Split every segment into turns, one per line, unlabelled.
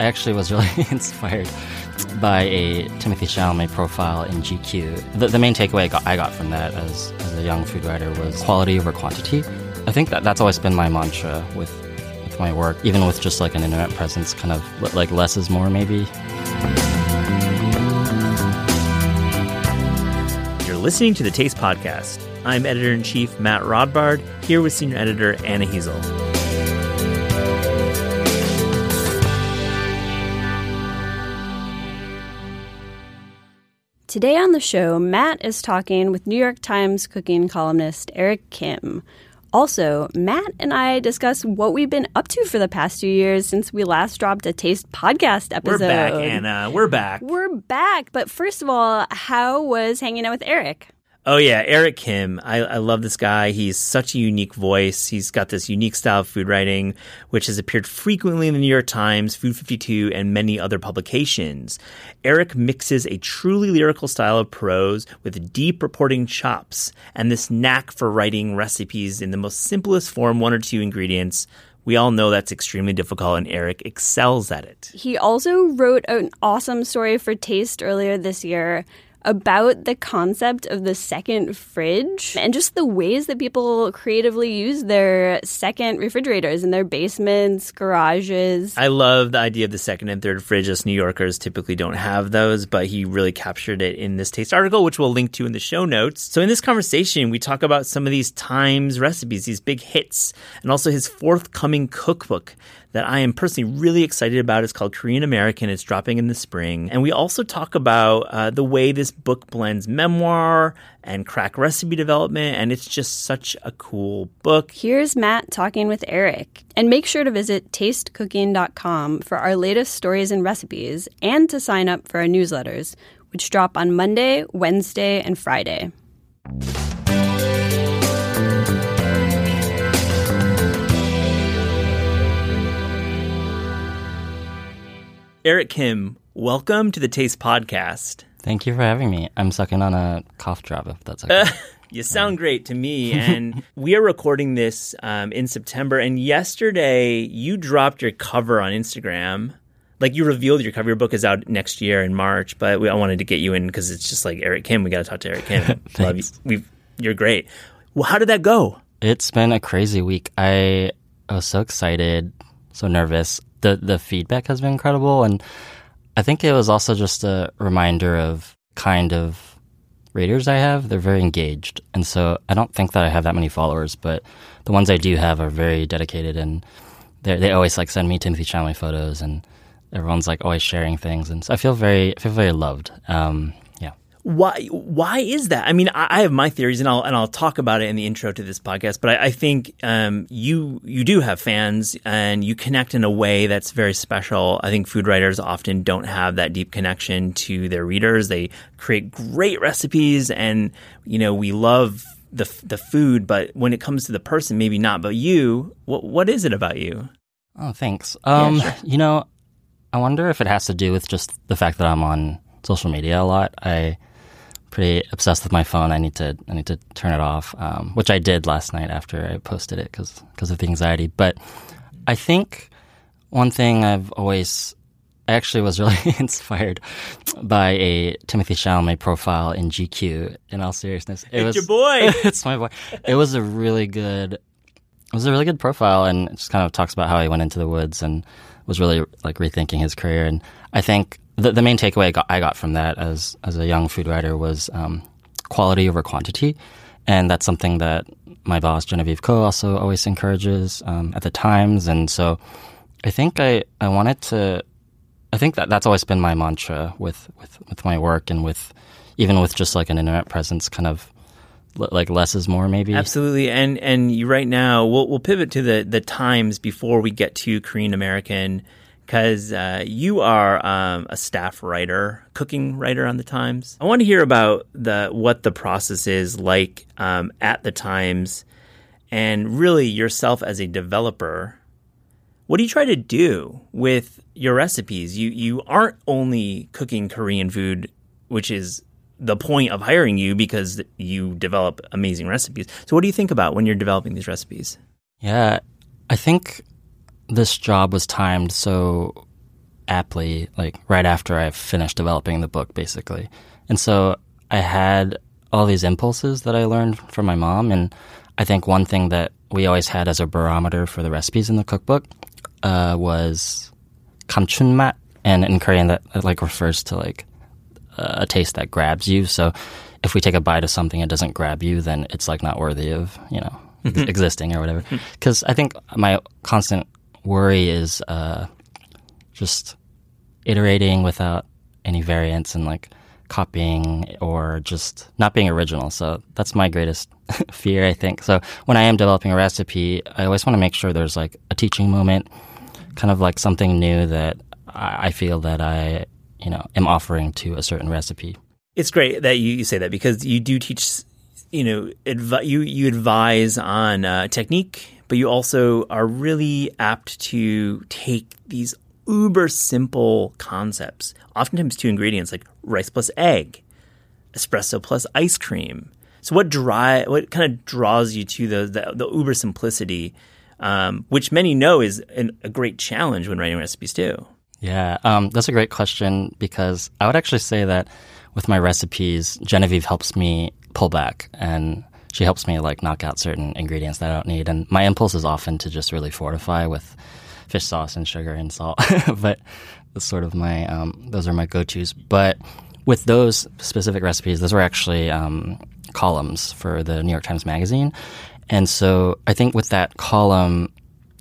I actually was really inspired by a Timothée Chalamet profile in GQ. The, the main takeaway I got, I got from that as, as a young food writer was quality over quantity. I think that that's always been my mantra with with my work, even with just like an internet presence, kind of like less is more, maybe.
You're listening to the Taste Podcast. I'm editor in chief Matt Rodbard, here with senior editor Anna Hezel.
Today on the show, Matt is talking with New York Times cooking columnist Eric Kim. Also, Matt and I discuss what we've been up to for the past two years since we last dropped a Taste podcast episode.
We're back, Anna. We're back.
We're back. But first of all, how was hanging out with Eric?
Oh yeah, Eric Kim. I, I, love this guy. He's such a unique voice. He's got this unique style of food writing, which has appeared frequently in the New York Times, Food 52, and many other publications. Eric mixes a truly lyrical style of prose with deep reporting chops and this knack for writing recipes in the most simplest form, one or two ingredients. We all know that's extremely difficult, and Eric excels at it.
He also wrote an awesome story for Taste earlier this year about the concept of the second fridge and just the ways that people creatively use their second refrigerators in their basements, garages.
I love the idea of the second and third fridge. Us New Yorkers typically don't have those, but he really captured it in this taste article, which we'll link to in the show notes. So in this conversation, we talk about some of these Times recipes, these big hits, and also his forthcoming cookbook that I am personally really excited about. It's called Korean American. It's dropping in the spring. And we also talk about uh, the way this book blends memoir and crack recipe development. And it's just such a cool book.
Here's Matt talking with Eric. And make sure to visit tastecooking.com for our latest stories and recipes and to sign up for our newsletters, which drop on Monday, Wednesday, and Friday.
Eric Kim, welcome to the Taste Podcast.
Thank you for having me. I'm sucking on a cough drop, if that's okay. Uh,
you sound great to me. And we are recording this um, in September. And yesterday, you dropped your cover on Instagram. Like you revealed your cover. Your book is out next year in March, but we, I wanted to get you in because it's just like Eric Kim. We got to talk to Eric Kim. Love you. we you're great. Well, how did that go?
It's been a crazy week. I, I was so excited, so nervous the the feedback has been incredible, and I think it was also just a reminder of kind of readers I have. They're very engaged, and so I don't think that I have that many followers, but the ones I do have are very dedicated, and they they always like send me Timothée Chalamet photos, and everyone's like always sharing things, and so I feel very I feel very loved. Um,
why why is that? I mean, I, I, have my theories, and I'll and I'll talk about it in the intro to this podcast. But I, I think um, you you do have fans, and you connect in a way that's very special. I think food writers often don't have that deep connection to their readers. They create great recipes, and you know we love the the food, but when it comes to the person, maybe not. But you, what what is it about you?
Oh, thanks. Um, yeah, sure. You know, I wonder if it has to do with just the fact that I'm on social media a lot. I pretty obsessed with my phone. I need to I need to turn it off, um, which I did last night after I posted it because because of the anxiety. But I think one thing I've always I actually was really inspired by a Timothée Chalamet profile in GQ. In all seriousness,
it it's was your boy.
it's my boy. It was a really good. It was a really good profile, and it just kind of talks about how he went into the woods and was really like rethinking his career. And I think the, the main takeaway I got, I got, from that as as a young food writer was um, quality over quantity, and that's something that my boss Genevieve Ko also always encourages um, at the Times, and so I think I, I wanted to. I think that that's always been my mantra with, with, with my work and with even with just like an internet presence, kind of like less is more maybe.
Absolutely. And and you right now we'll, we'll pivot to the the times before we get to korean american because uh, you are um, a staff writer, cooking writer on the Times. I want to hear about the what the process is like um, at the Times, and really yourself as a developer. What do you try to do with your recipes? You you aren't only cooking Korean food, which is the point of hiring you because you develop amazing recipes. So, what do you think about when you're developing these recipes?
Yeah, I think this job was timed so aptly like right after I finished developing the book, basically. And so I had all these impulses that I learned from my mom, and I think one thing that we always had as a barometer for the recipes in the cookbook uh, was kamchunmat, and in Korean that, that like refers to like a taste that grabs you. So if we take a bite of something it doesn't grab you, then it's like not worthy of you know ex- existing or whatever. Because I think my constant worry is uh, just iterating without any variance and like copying or just not being original. So that's my greatest fear, I think. So when I am developing a recipe, I always want to make sure there's like a teaching moment, kind of like something new that I feel that I, you know, am offering to a certain recipe.
It's great that you, you say that because you do teach, you know, advi- you you advise on uh, technique, but you also are really apt to take these uber simple concepts, oftentimes two ingredients like rice plus egg, espresso plus ice cream. So what dry what kind of draws you to the the, the uber simplicity, um, which many know is an, a great challenge when writing recipes too.
Yeah, um, that's a great question because I would actually say that with my recipes, Genevieve helps me pull back and she helps me like knock out certain ingredients that I don't need. And my impulse is often to just really fortify with fish sauce and sugar and salt. but that's sort of my um, those are my go tos. But with those specific recipes, those were actually um, columns for the New York Times Magazine. And so I think with that column,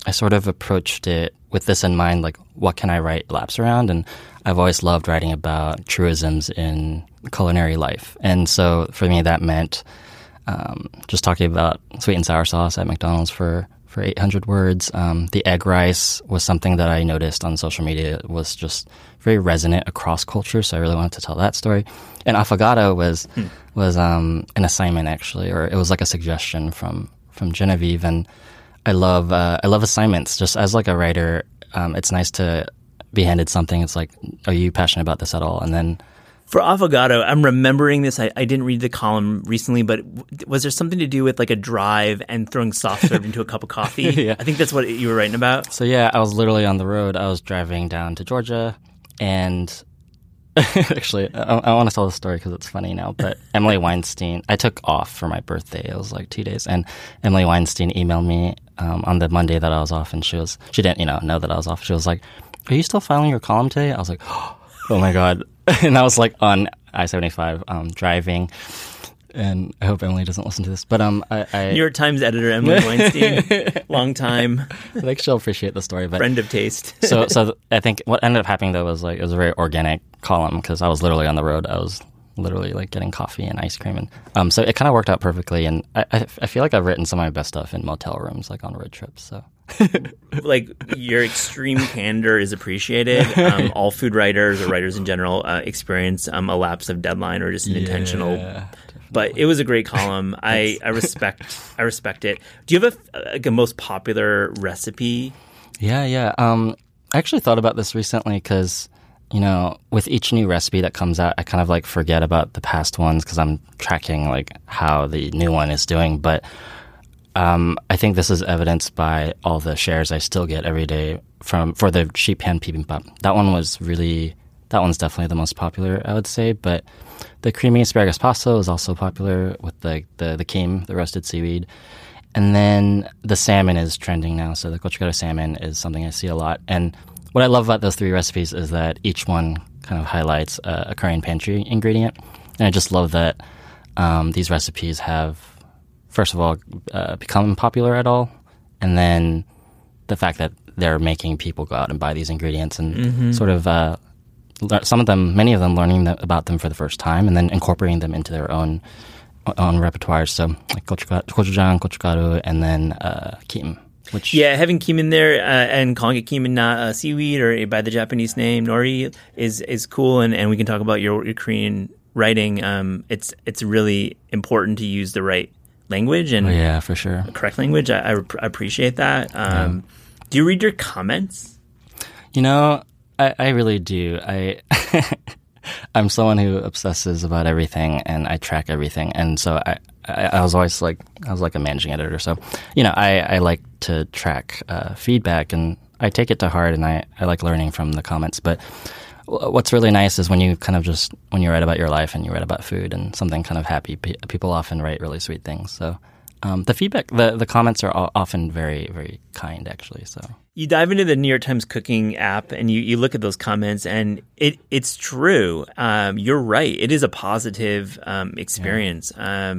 I sort of approached it with this in mind, like what can I write laps around? And I've always loved writing about truisms in culinary life. And so for me, that meant um, just talking about sweet and sour sauce at McDonald's for, for 800 words. Um, the egg rice was something that I noticed on social media it was just very resonant across culture, So I really wanted to tell that story. And affogato was, was um, an assignment actually, or it was like a suggestion from, from Genevieve. And I love uh, I love assignments. Just as like a writer, um, it's nice to be handed something. It's like, are you passionate about this at all? And then
For affogato, I'm remembering this. I, I didn't read the column recently, but w- was there something to do with like a drive and throwing soft serve into a cup of coffee?
Yeah.
I think that's what you were writing about.
so yeah, I was literally on the road. I was driving down to Georgia, and actually, I, I want to tell the story because it's funny now. But Emily Weinstein, I took off for my birthday. It was like two days, and Emily Weinstein emailed me um, on the Monday that I was off, and she was she didn't you know know that I was off. She was like, "Are you still filing your column today?" I was like, "Oh my god!" And I was like on I seventy five um, driving. And I hope Emily doesn't listen to this, but um, I, I
New York Times editor Emily Weinstein, long time
I think she'll appreciate the story. But
friend of taste.
so so th- I think what ended up happening though was like it was a very organic column because I was literally on the road. I was literally like getting coffee and ice cream, and um, so it kind of worked out perfectly. And I, I I feel like I've written some of my best stuff in motel rooms, like on road trips. So
like your extreme candor is appreciated. Um, all food writers or writers in general uh, experience um, a lapse of deadline or just an intentional.
Yeah,
But it was a great column. I, I respect I respect it. Do you have a, like a most popular recipe?
Yeah, yeah. Um, I actually thought about this recently because, you know, with each new recipe that comes out, I kind of like forget about the past ones because I'm tracking like how the new one is doing. But um, I think this is evidenced by all the shares I still get every day from for the sheet pan bibimbap. That one was really that one's definitely the most popular, I would say. But the creamy asparagus pasta is also popular with the the, the kim, the roasted seaweed. And then the salmon is trending now. So the gochugaru salmon is something I see a lot. And what I love about those three recipes is that each one kind of highlights a, a Korean pantry ingredient. And I just love that um, these recipes have, first of all, uh, become popular at all. And then the fact that they're making people go out and buy these ingredients and sort of uh, some of them, many of them, learning th- about them for the first time and then incorporating them into their own own repertoires. So like gochujang, gochugaru, and then uh, kim, which
Yeah, having kim in there uh, and calling it kim and not uh, seaweed or by the Japanese name nori is is cool. And, and we can talk about your, your Korean writing. Um, it's it's really important to use the right language and
Oh, yeah, for sure.
correct language. I, I, I appreciate that. Um, Do you read your comments?
You know, I, I really do. I I'm someone who obsesses about everything and I track everything. And so I, I, I was always like I was like a managing editor. So, you know, I, I like to track uh, feedback and I take it to heart, and I I like learning from the comments. But what's really nice is when you kind of just when you write about your life and you write about food and something kind of happy. People often write really sweet things. So um, the feedback, the the comments are often very very kind actually. So
you dive into the New York Times cooking app and you, you look at those comments and it it's true. Um, you're right. It is a positive um, experience. Yeah.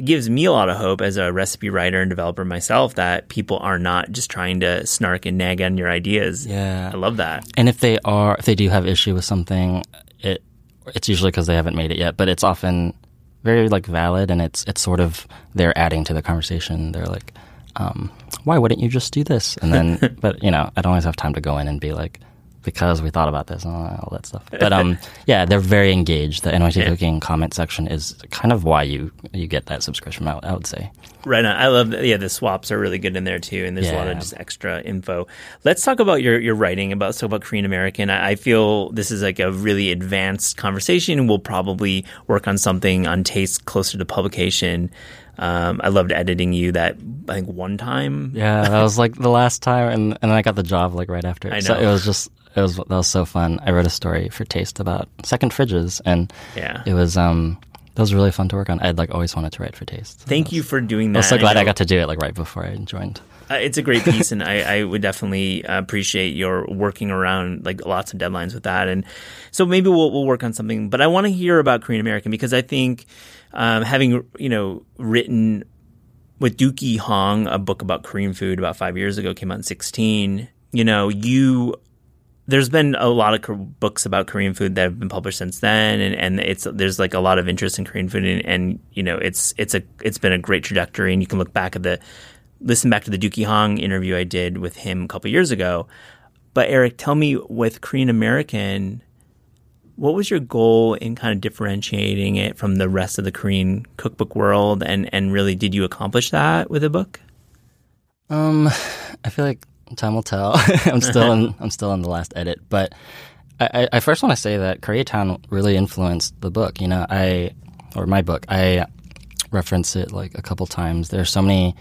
It gives me a lot of hope as a recipe writer and developer myself that people are not just trying to snark and nag on your ideas.
Yeah,
I love that.
And if they are, if they do have issue with something, it it's usually because they haven't made it yet. But it's often very like valid, and it's it's sort of they're adding to the conversation. They're like, um, why wouldn't you just do this? And then, but you know, I don't always have time to go in and be like, because we thought about this and all that stuff. But um, yeah, they're very engaged. The NYT yeah. Cooking comment section is kind of why you you get that subscription. I, I would say.
Right on. I love that. Yeah, the swaps are really good in there too, and there's yeah. a lot of just extra info. Let's talk about your your writing about so about Korean American. I, I, feel this is like a really advanced conversation. We'll probably work on something on taste closer to publication. Um, I loved editing you that I think one time.
Yeah, that was like the last time, and and I got the job like right after.
I know.
So it was just it was that was so fun. I wrote a story for Taste about second fridges, and
yeah,
it was um that was really fun to work on. I'd like always wanted to write for Taste.
So Thank was,
you
for doing that.
I'm so glad I, I, got to do it like right before I joined.
Uh, it's a great piece, and I, I, would definitely appreciate your working around like lots of deadlines with that. And so maybe we'll we'll work on something. But I want to hear about Korean American because I think um, having you know written with Deuki Hong a book about Korean food about five years ago came out in sixteen. You know, you there's been a lot of books about Korean food that have been published since then, and, and it's there's like a lot of interest in Korean food, and, and, you know it's it's a it's been a great trajectory, and you can look back at the listen back to the Deuki Hong interview I did with him a couple years ago. But Eric, tell me with Korean American, what was your goal in kind of differentiating it from the rest of the Korean cookbook world, and and really did you accomplish that with the book?
Um, I feel like time will tell. I'm still in I'm still in the last edit, but I, I first want to say that Koreatown really influenced the book. You know, I or my book, I reference it like a couple times. There's so many.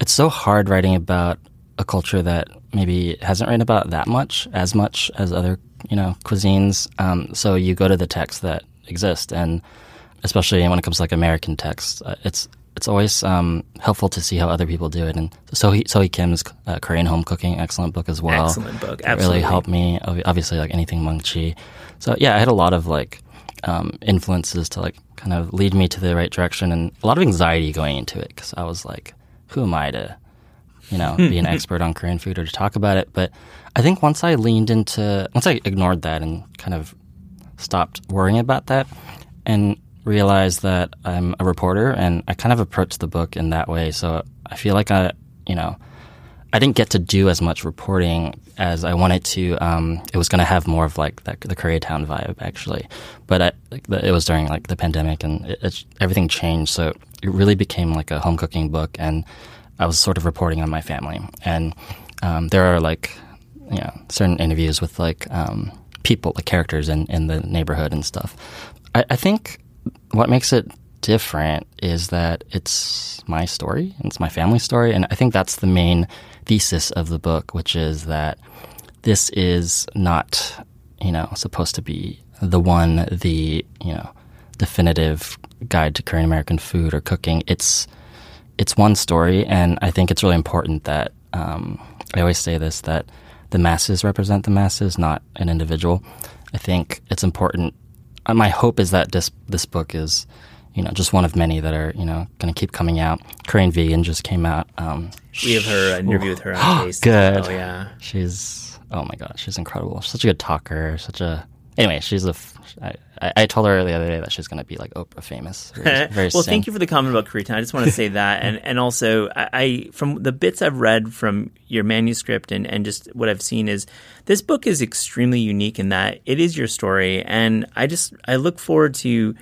It's so hard writing about a culture that maybe hasn't written about that much, as much as other you know cuisines. Um, so you go to the texts that exist, and especially when it comes to like American texts, uh, it's it's always um, helpful to see how other people do it. And so Sohui Kim's uh, Korean home cooking, excellent book as well.
Excellent book,
It really helped me. Obviously, like anything Maangchi. So yeah, I had a lot of like um, influences to like kind of lead me to the right direction, and a lot of anxiety going into it because I was like, who am I to, you know, be an expert on Korean food or to talk about it? But I think once I leaned into, once I ignored that and kind of stopped worrying about that, and realized that I'm a reporter and I kind of approached the book in that way. So I feel like I, you know, I didn't get to do as much reporting as I wanted to. Um, it was going to have more of like the, the Koreatown vibe actually, but I, it was during like the pandemic and it, everything changed. So it really became like a home cooking book, and I was sort of reporting on my family. And um, there are like you know certain interviews with like um, people, like characters in in the neighborhood and stuff. I, I think what makes it different is that it's my story, it's my family story, and I think that's the main thesis of the book, which is that this is not, you know, supposed to be the one, the you know, definitive guide to Korean American food or cooking. It's it's one story, and I think it's really important that um, I always say this that the masses represent the masses, not an individual. I think it's important my hope is that this this book is, you know, just one of many that are you know going to keep coming out. Korean Vegan just came out. Um,
we have her an interview with her on Taste.
Good.
Oh yeah,
she's oh my god, she's incredible. She's such a good talker. Such a anyway, she's a. I, I told her the other day that she's going to be like Oprah famous. Very, very
well,
soon.
thank you for the comment about Koreatown. I just want to say that, and and also I, I, from the bits I've read from your manuscript and and just what I've seen is this book is extremely unique in that it is your story, and I just I look forward to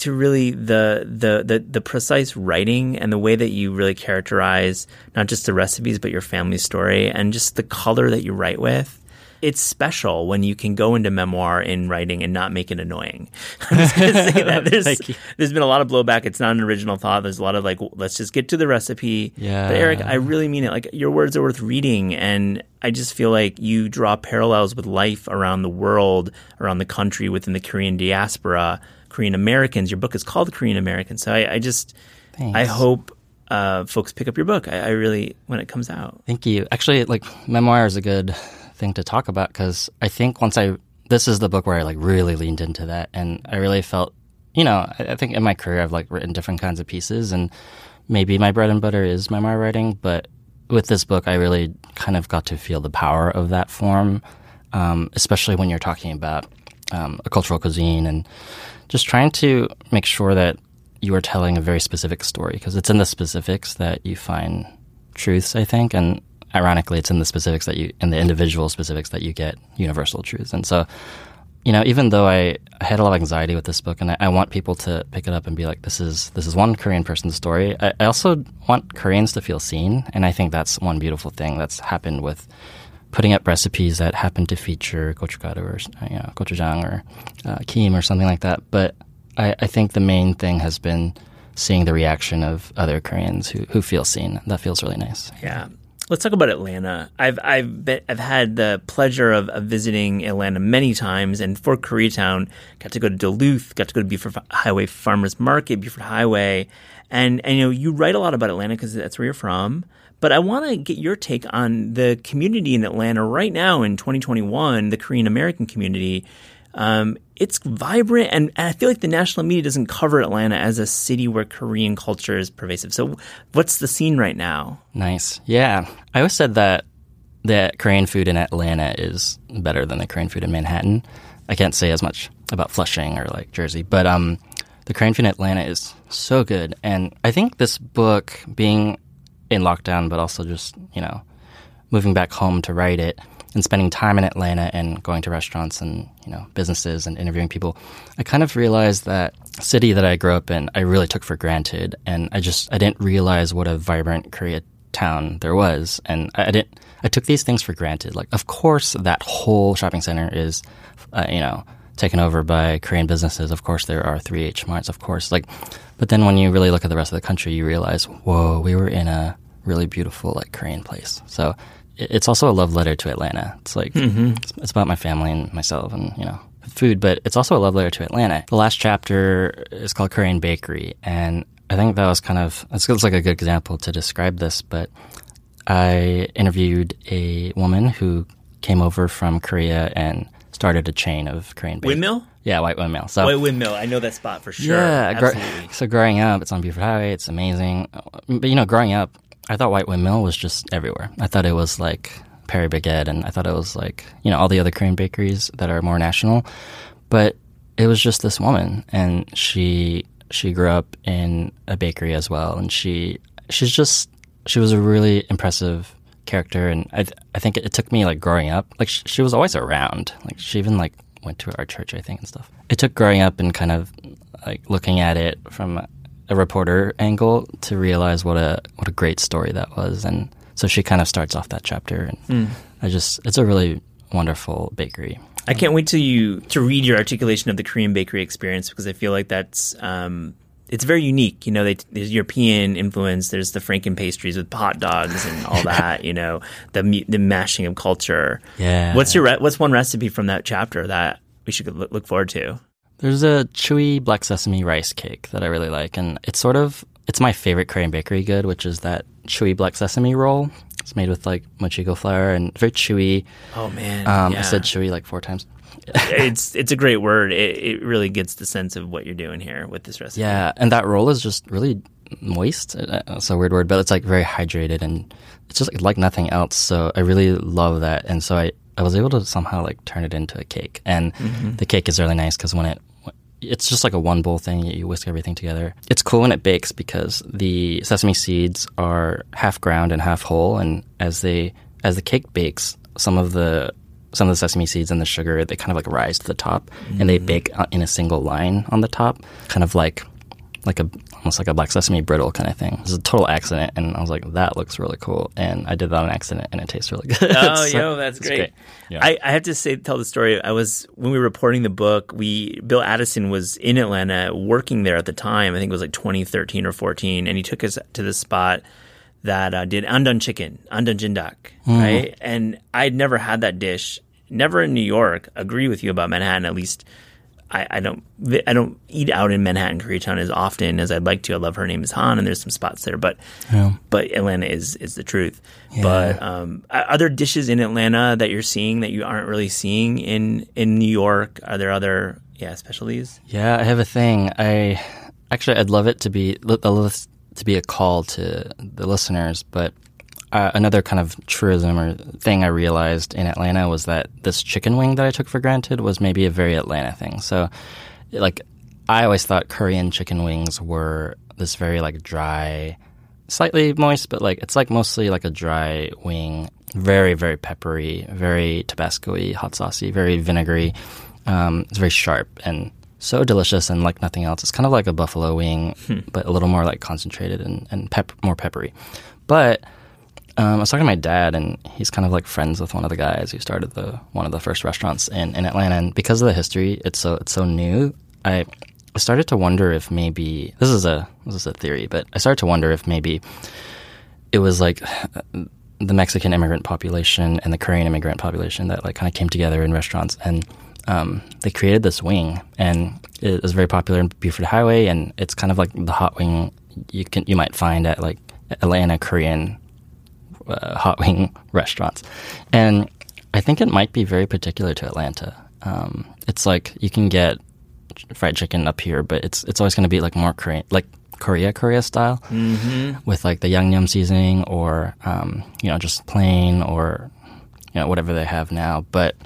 to really the, the the the precise writing and the way that you really characterize not just the recipes but your family story and just the color that you write with it's special when you can go into memoir in writing and not make it annoying. I'm just going to say that. There's, there's been a lot of blowback. It's not an original thought. There's a lot of like, let's just get to the recipe.
Yeah.
But Eric, I really mean it. Like, your words are worth reading. And I just feel like you draw parallels with life around the world, around the country, within the Korean diaspora, Korean Americans. Your book is called Korean Americans. So I, I just,
Thanks.
I hope uh, folks pick up your book. I, I really, when it comes out.
Thank you. Actually, like memoir is a good thing to talk about because I think once I this is the book where I like really leaned into that, and I really felt, you know, I, I think in my career I've like written different kinds of pieces, and maybe my bread and butter is memoir writing, but with this book I really kind of got to feel the power of that form, um, especially when you're talking about um, a cultural cuisine and just trying to make sure that you are telling a very specific story because it's in the specifics that you find truths, I think, and ironically, it's in the specifics that you, in the individual specifics that you get universal truths. And so, you know, even though I, I had a lot of anxiety with this book, and I, I, want people to pick it up and be like, "This is this is one Korean person's story." I, I also want Koreans to feel seen, and I think that's one beautiful thing that's happened with putting up recipes that happen to feature gochugaru or you know gochujang or uh, kim or something like that. But I, I, think the main thing has been seeing the reaction of other Koreans who, who feel seen. That feels really nice.
Yeah. Let's talk about Atlanta. I've I've been, I've had the pleasure of, of, visiting Atlanta many times, and for Koreatown, got to go to Duluth, got to go to Buford Highway Farmers Market, Buford Highway, and and you know you write a lot about Atlanta because that's where you're from. But I want to get your take on the community in Atlanta right now in 2021, the Korean American community. Um, it's vibrant, and, and, I feel like the national media doesn't cover Atlanta as a city where Korean culture is pervasive. So, what's the scene right now?
Nice. Yeah. I always said that the Korean food in Atlanta is better than the Korean food in Manhattan. I can't say as much about Flushing or like Jersey, but um, the Korean food in Atlanta is so good. And I think this book, being in lockdown, but also just, you know, moving back home to write it, and spending time in Atlanta and going to restaurants and you know businesses and interviewing people, I kind of realized that city that I grew up in, I really took for granted, and I just I didn't realize what a vibrant Korea town there was, and I, I didn't I took these things for granted. Like, of course, that whole shopping center is, uh, you know. Taken over by Korean businesses. Of course, there are 3H marts, of course. Like, but then when you really look at the rest of the country, you realize, whoa, we were in a really beautiful, like, Korean place. So it's also a love letter to Atlanta. It's like mm-hmm. it's, it's, about my family and myself and you know food, but it's also a love letter to Atlanta. The last chapter is called Korean Bakery, and I think that was kind of it's, like a good example to describe this. But I interviewed a woman who came over from Korea and started a chain of Korean bakeries.
Windmill.
Yeah, White Windmill. So
White Windmill, I know that spot for sure.
Yeah, gr- so growing up, it's on Buford Highway. It's amazing, but you know, growing up, I thought White Windmill was just everywhere. I thought it was like Paris Baguette, and I thought it was like you know all the other Korean bakeries that are more national. But it was just this woman, and she she grew up in a bakery as well, and she she's just she was a really impressive character, and I I think it, took me like growing up, like she was always around, like she even like went to our church, I think, and stuff. It took growing up and kind of like looking at it from a reporter angle to realize what a what a great story that was, and so she kind of starts off that chapter, and mm. I just it's a really wonderful bakery.
I can't wait till you to read your articulation of the Korean bakery experience because I feel like that's um, it's very unique. You know, they, there's European influence. There's the Franken pastries with pot dogs and all that. you know, the the mashing of culture.
Yeah.
What's your what's one recipe from that chapter that we should look forward to?
There's a chewy black sesame rice cake that I really like, and it's sort of it's my favorite Korean bakery good, which is that chewy black sesame roll. It's made with like mochiko flour and very chewy.
Oh man,
um,
yeah.
I said chewy like four times.
it's it's a great word. It, it really gets the sense of what you're doing here with this recipe.
Yeah, and that roll is just really moist. It's a weird word, but it's like very hydrated and it's just like, like nothing else. So I really love that, and so I I was able to somehow like turn it into a cake, and mm-hmm. the cake is really nice because when it it's just like a one bowl thing. You whisk everything together. It's cool when it bakes because the sesame seeds are half ground and half whole, and as they as the cake bakes, some of the some of the sesame seeds and the sugar they kind of like rise to the top, mm. and they mm. bake in a single line on the top, kind of like like a almost like a black sesame brittle kind of thing. It was a total accident, and I was like, that looks really cool, and I did that on accident, and it tastes really good.
Oh,
So
yo, that's
it's
great.
Yeah.
I, I have to say, tell the story. I was when we were reporting the book. We Bill Addison was in Atlanta, working there at the time. I think it was like 2013 or 14, and he took us to the spot that uh, did undone chicken, Andong jjimdak, right? And I'd never had that dish, never in New York. Agree with you about Manhattan, at least. I, I don't I don't eat out in Manhattan Koreatown as often as I'd like to. I love her name is Han, and there's some spots there, but but Atlanta is is the truth. But um, there dishes in Atlanta that you're seeing that you aren't really seeing in in New York? Are there other yeah specialties?
Yeah, I have a thing. I actually I'd love it to be to be a call to the listeners, but uh, another kind of truism or thing I realized in Atlanta was that this chicken wing that I took for granted was maybe a very Atlanta thing. So, like, I always thought Korean chicken wings were this very like dry, slightly moist, but like it's like mostly like a dry wing, very very peppery, very Tabasco-y, hot saucy, very vinegary. Um, it's very sharp and so delicious and like nothing else. It's kind of like a buffalo wing, but a little more like concentrated and, and pep- more peppery. But um, I was talking to my dad, and he's kind of like friends with one of the guys who started the one of the first restaurants in, in Atlanta. And because of the history, it's so it's so new. I started to wonder if maybe this is a this is a theory, but I started to wonder if maybe it was like the Mexican immigrant population and the Korean immigrant population that like kind of came together in restaurants and um, they created this wing and it was very popular in Buford Highway and it's kind of like the hot wing you can you might find at like Atlanta Korean uh, hot wing restaurants and I think it might be very particular to Atlanta. Um, it's like you can get fried chicken up here, but it's it's always going to be like more Korean, like Korea Korea style, mm-hmm. with like the yangnyeom seasoning or um, you know just plain or you know whatever they have now. But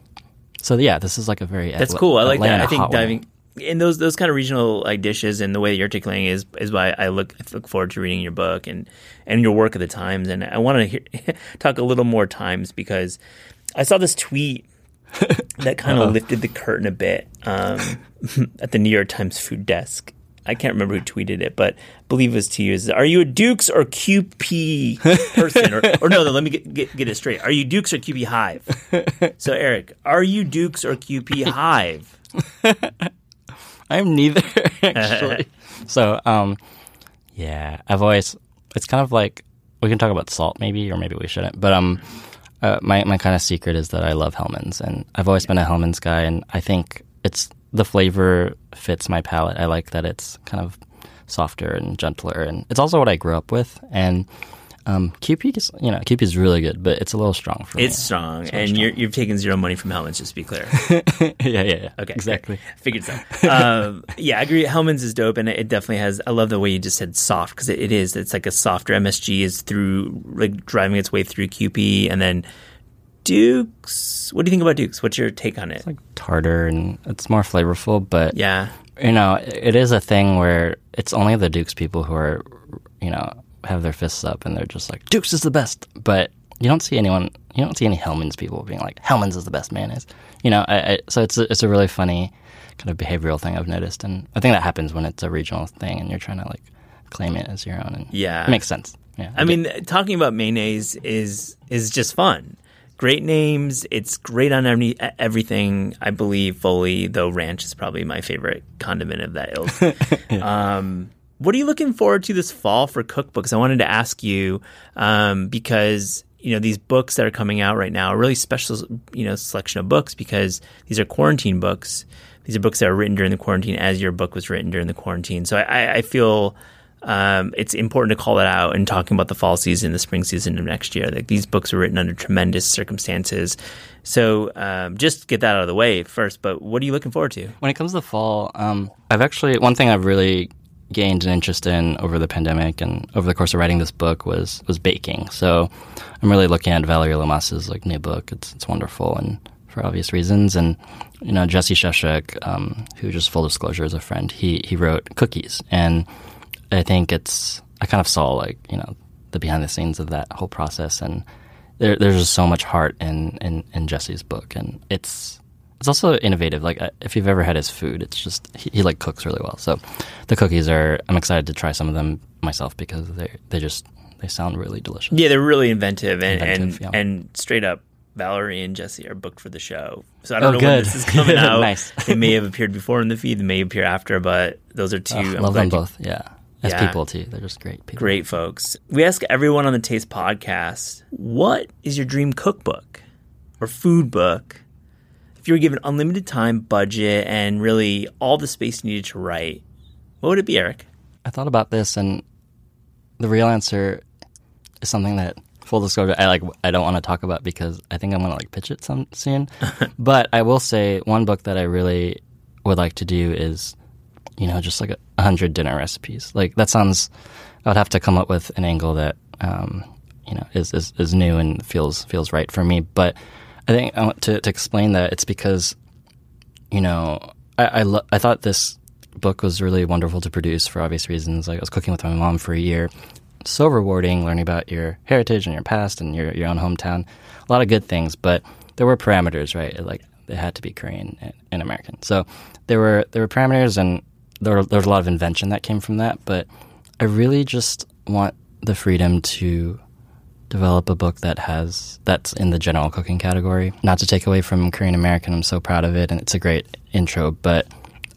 so yeah, this is like a very
That's
Atla-
cool. I like that. I think
diving. wing.
In those those kind of regional like dishes and the way that you're articulating is is why I look I look forward to reading your book and and your work at the Times. And I want to hear, talk a little more Times because I saw this tweet that kind of lifted the curtain a bit um, at the New York Times food desk. I can't remember who tweeted it, but I believe it was to you. Is are you a Dukes or Kewpie person? or, or no, no, let me get, get, get it straight. Are you Dukes or Kewpie Hive? So, Eric, are you Dukes or Kewpie Hive?
I'm neither actually. so um, yeah, I've always it's kind of like we can talk about salt maybe or maybe we shouldn't, but um. Uh, my my kind of secret is that I love Hellmann's, and I've always been a Hellmann's guy, and I think it's the flavor fits my palate. I like that it's kind of softer and gentler, and it's also what I grew up with. And um, Kewpie is you know Kewpie is really good, but it's a little strong for me.
It's strong, and You're, you've taken zero money from Hellmann's, just to be clear.
yeah, yeah, yeah.
Okay,
exactly.
Figured so. um, yeah, I agree. Hellmann's is dope, and it definitely has. I love the way you just said soft because it, it is. It's like a softer MSG is through like driving its way through Kewpie, and then Dukes. What do you think about Dukes? What's your take on it?
It's like tartar and it's more flavorful, but
yeah,
you know, it is a thing where it's only the Dukes people who are, you know, have their fists up and they're just like Dukes is the best. But you don't see anyone, you don't see any Hellmann's people being like Hellmann's is the best mayonnaise. You know, I, I, so it's a, it's a really funny kind of behavioral thing I've noticed, and I think that happens when it's a regional thing and you're trying to like claim it as your own. And
Yeah.
it makes sense. Yeah,
I mean, talking about mayonnaise is is just fun. Great names. It's great on every, everything. I believe fully, though ranch is probably my favorite condiment of that ilk. um, what are you looking forward to this fall for cookbooks? I wanted to ask you um, because you know these books that are coming out right now, a really special you know selection of books because these are quarantine books. These are books that are written during the quarantine, as your book was written during the quarantine. So I, I feel um, it's important to call that out and talking about the fall season, the spring season of next year. Like these books were written under tremendous circumstances. So um, just get that out of the way first. But what are you looking forward to?
When it comes to fall, um, I've actually one thing I've really gained an interest in over the pandemic and over the course of writing this book was was baking. So I'm really looking at Vallery Lomas's like new book. It's it's wonderful and for obvious reasons. And you know Jesse Szewczyk, um, who just full disclosure is a friend, he he wrote cookies, and I think it's I kind of saw like you know the behind the scenes of that whole process and there, there's just so much heart in, in, in Jesse's book and it's it's also innovative. Like uh, if you've ever had his food, it's just he, he like cooks really well. So the cookies are. I'm excited to try some of them myself because they they just they sound really delicious.
Yeah, they're really inventive and
Inventive,
and,
yeah.
and straight up. Vallery and Jesse are booked for the show, so I don't
Oh,
know
good.
when this is coming out.
Nice.
they may have appeared before in the feed, they may appear after, but those are two. I'm
love them
you-
both. Yeah, as
Yeah.
people too. They're just great people.
Great folks. We ask everyone on the Taste Podcast, what is your dream cookbook or food book? If you were given unlimited time, budget, and really all the space you needed to write, what would it be, Eric?
I thought about this, and the real answer is something that full disclosure I like. I don't want to talk about because I think I'm gonna like pitch it some soon. but I will say one book that I really would like to do is, you know, just like a, a hundred dinner recipes. Like that sounds. I would have to come up with an angle that, um, you know, is, is is new and feels feels right for me. But I think I want to to explain that it's because you know, I I, lo- I thought this book was really wonderful to produce for obvious reasons. Like I was cooking with my mom for a year. So rewarding learning about your heritage and your past and your your own hometown. A lot of good things, but there were parameters, right? Like it had to be Korean and, and American. So there were there were parameters and there were, there was a lot of invention that came from that. But I really just want the freedom to develop a book that has that's in the general cooking category. Not to take away from Korean American, I'm so proud of it, and it's a great intro. But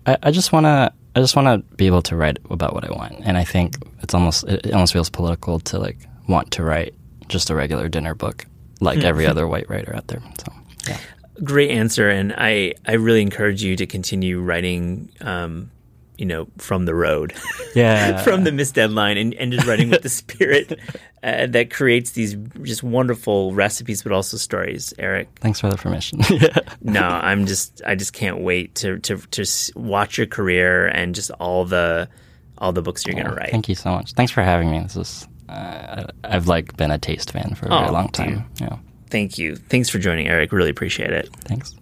I, I just want to, I just want to be able to write about what I want, and I think it's almost, it almost feels political to like want to write just a regular dinner book like every other white writer out there. So yeah,
Great answer, and I I really encourage you to continue writing. Um, you know, from the road,
yeah,
from the missed deadline, and, and just writing with the spirit uh, that creates these just wonderful recipes, but also stories. Eric,
Thanks for the permission. yeah.
no, I'm just I just can't wait to to to watch your career and just all the all the books you're going to write.
Thank you so much. Thanks for having me. This is, uh, I've like been a taste fan for a very
Oh,
long time. Yeah,
Thank you. Thanks for joining, Eric. Really appreciate it.
thanks.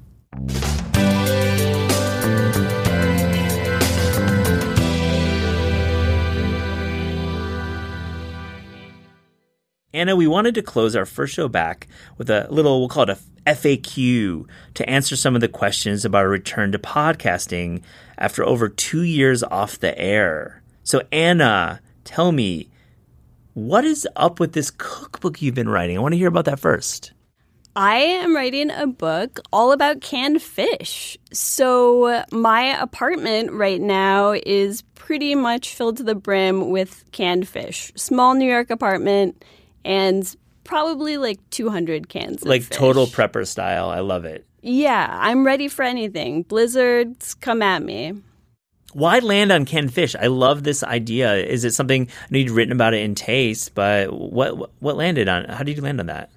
Anna, we wanted to close our first show back with a little, we'll call it a FAQ to answer some of the questions about a return to podcasting after over two years off the air. So, Anna, tell me, what is up with this cookbook you've been writing? I want to hear about that first.
I am writing a book all about canned fish. So, my apartment right now is pretty much filled to the brim with canned fish. Small New York apartment and probably like 200 cans. of
Like
fish.
total prepper style. I love it.
Yeah, I'm ready for anything. Blizzards, come at me.
Why land on canned fish? I love this idea. Is it something I know you'd written about it in taste, but what what landed on? How did you land on that?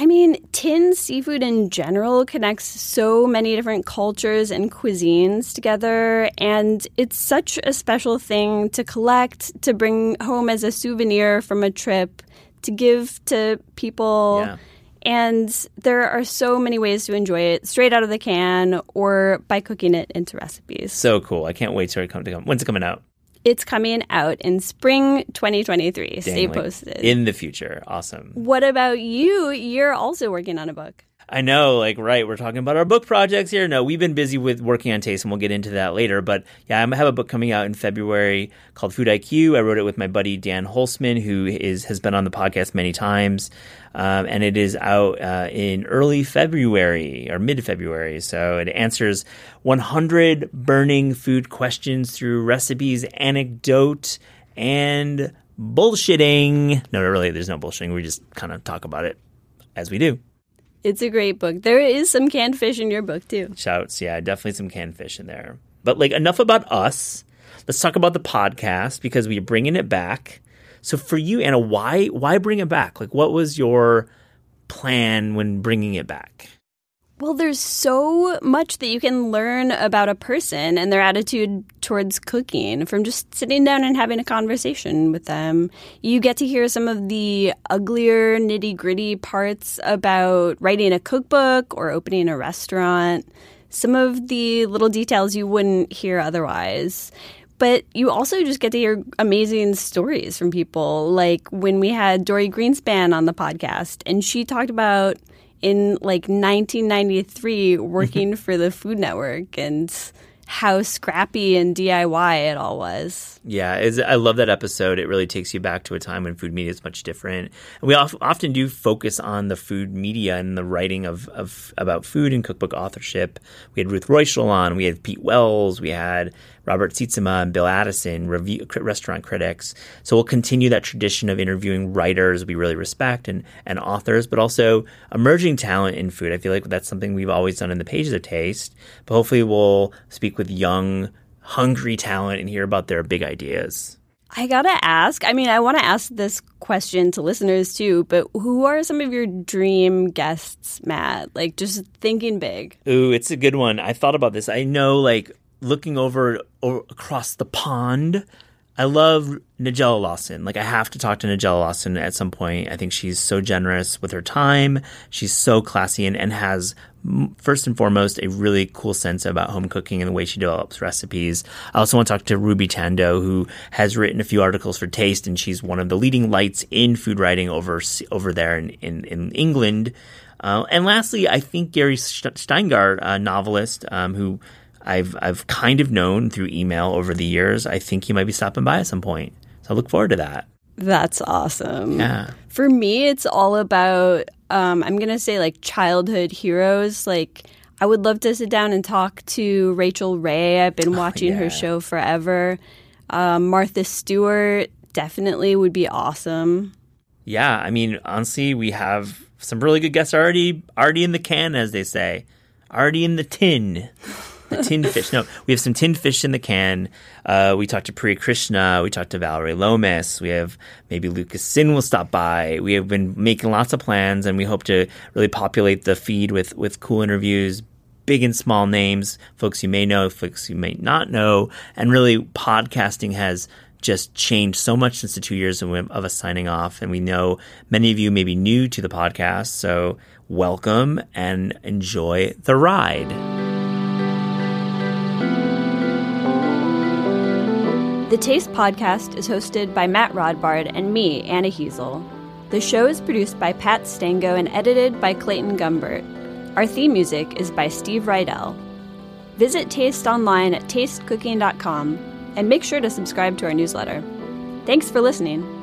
I mean, tin seafood in general connects so many different cultures and cuisines together, and it's such a special thing to collect, to bring home as a souvenir from a trip, to give to people.
Yeah.
And there are so many ways to enjoy it straight out of the can or by cooking it into recipes.
So cool! I can't wait till it come to come. When's it coming out?
It's coming out in spring 2023. Stay
like,
posted.
in the future. Awesome.
what about you? You're also working on a book.
I know, like, right. We're talking about our book projects here. No, we've been busy with working on taste, and we'll get into that later. But yeah, I have a book coming out in February called Food IQ. I wrote it with my buddy Dan Holzman, who is has been on the podcast many times, um, and it is out uh, in early February or mid February. So it answers 100 burning food questions through recipes, anecdote, and bullshitting. No, really, there's no bullshitting. We just kind of talk about it as we do.
It's a great book. There is some canned fish in your book too.
Shouts, yeah, definitely some canned fish in there. But like enough about us. Let's talk about the podcast because we're bringing it back. So for you, Anna, why why bring it back? Like, what was your plan when bringing it back?
Well, there's so much that you can learn about a person and their attitude towards cooking from just sitting down and having a conversation with them. You get to hear some of the uglier, nitty gritty parts about writing a cookbook or opening a restaurant, some of the little details you wouldn't hear otherwise. But you also just get to hear amazing stories from people. Like when we had Dorie Greenspan on the podcast, and she talked about in like 1993 working mm-hmm. for the Food Network and how scrappy and DIY it all was.
Yeah, I love that episode. It really takes you back to a time when food media is much different. And we often do focus on the food media and the writing of, of about food and cookbook authorship. We had Ruth Reichl on, we had Pete Wells, we had Robert Sietsema and Bill Addison, review, restaurant critics. So we'll continue that tradition of interviewing writers we really respect and, and authors, but also emerging talent in food. I feel like that's something we've always done in the pages of taste. But hopefully we'll speak with young, hungry talent and hear about their big ideas.
I gotta ask. I mean, I want to ask this question to listeners too, but who are some of your dream guests, Matt? Like, just thinking big.
Ooh, it's a good one. I thought about this. I know, like, looking over, over across the pond. I love Nigella Lawson. Like I have to talk to Nigella Lawson at some point. I think she's so generous with her time. She's so classy and, and has first and foremost a really cool sense about home cooking and the way she develops recipes. I also want to talk to Ruby Tandoh, who has written a few articles for Taste, and she's one of the leading lights in food writing over over there in in, in England. Uh, and lastly, I think Gary Shteyngart, a novelist um, who I've I've kind of known through email over the years. I think he might be stopping by at some point. So I look forward to that.
That's awesome.
Yeah.
For me, it's all about um, I'm gonna say like childhood heroes. Like I would love to sit down and talk to Rachael Ray. I've been oh, watching oh, yeah. her show forever. Um, Martha Stewart definitely would be awesome.
Yeah, I mean, honestly, we have some really good guests already already in the can, as they say, already in the tin the tinned fish. No, we have some tinned fish in the can. Uh, we talked to Priya Krishna. We talked to Vallery Lomas. We have maybe Lucas Sin will stop by. We have been making lots of plans, and we hope to really populate the feed with with cool interviews, big and small names, folks you may know, folks you may not know, and really podcasting has just changed so much since the two years of, of us signing off. And we know many of you may be new to the podcast, so welcome and enjoy the ride.
The Taste podcast is hosted by Matt Rodbard and me, Anna Hezel. The show is produced by Pat Stango and edited by Clayton Gumbert. Our theme music is by Steve Rydell. Visit Taste online at tastecooking.com and make sure to subscribe to our newsletter. Thanks for listening.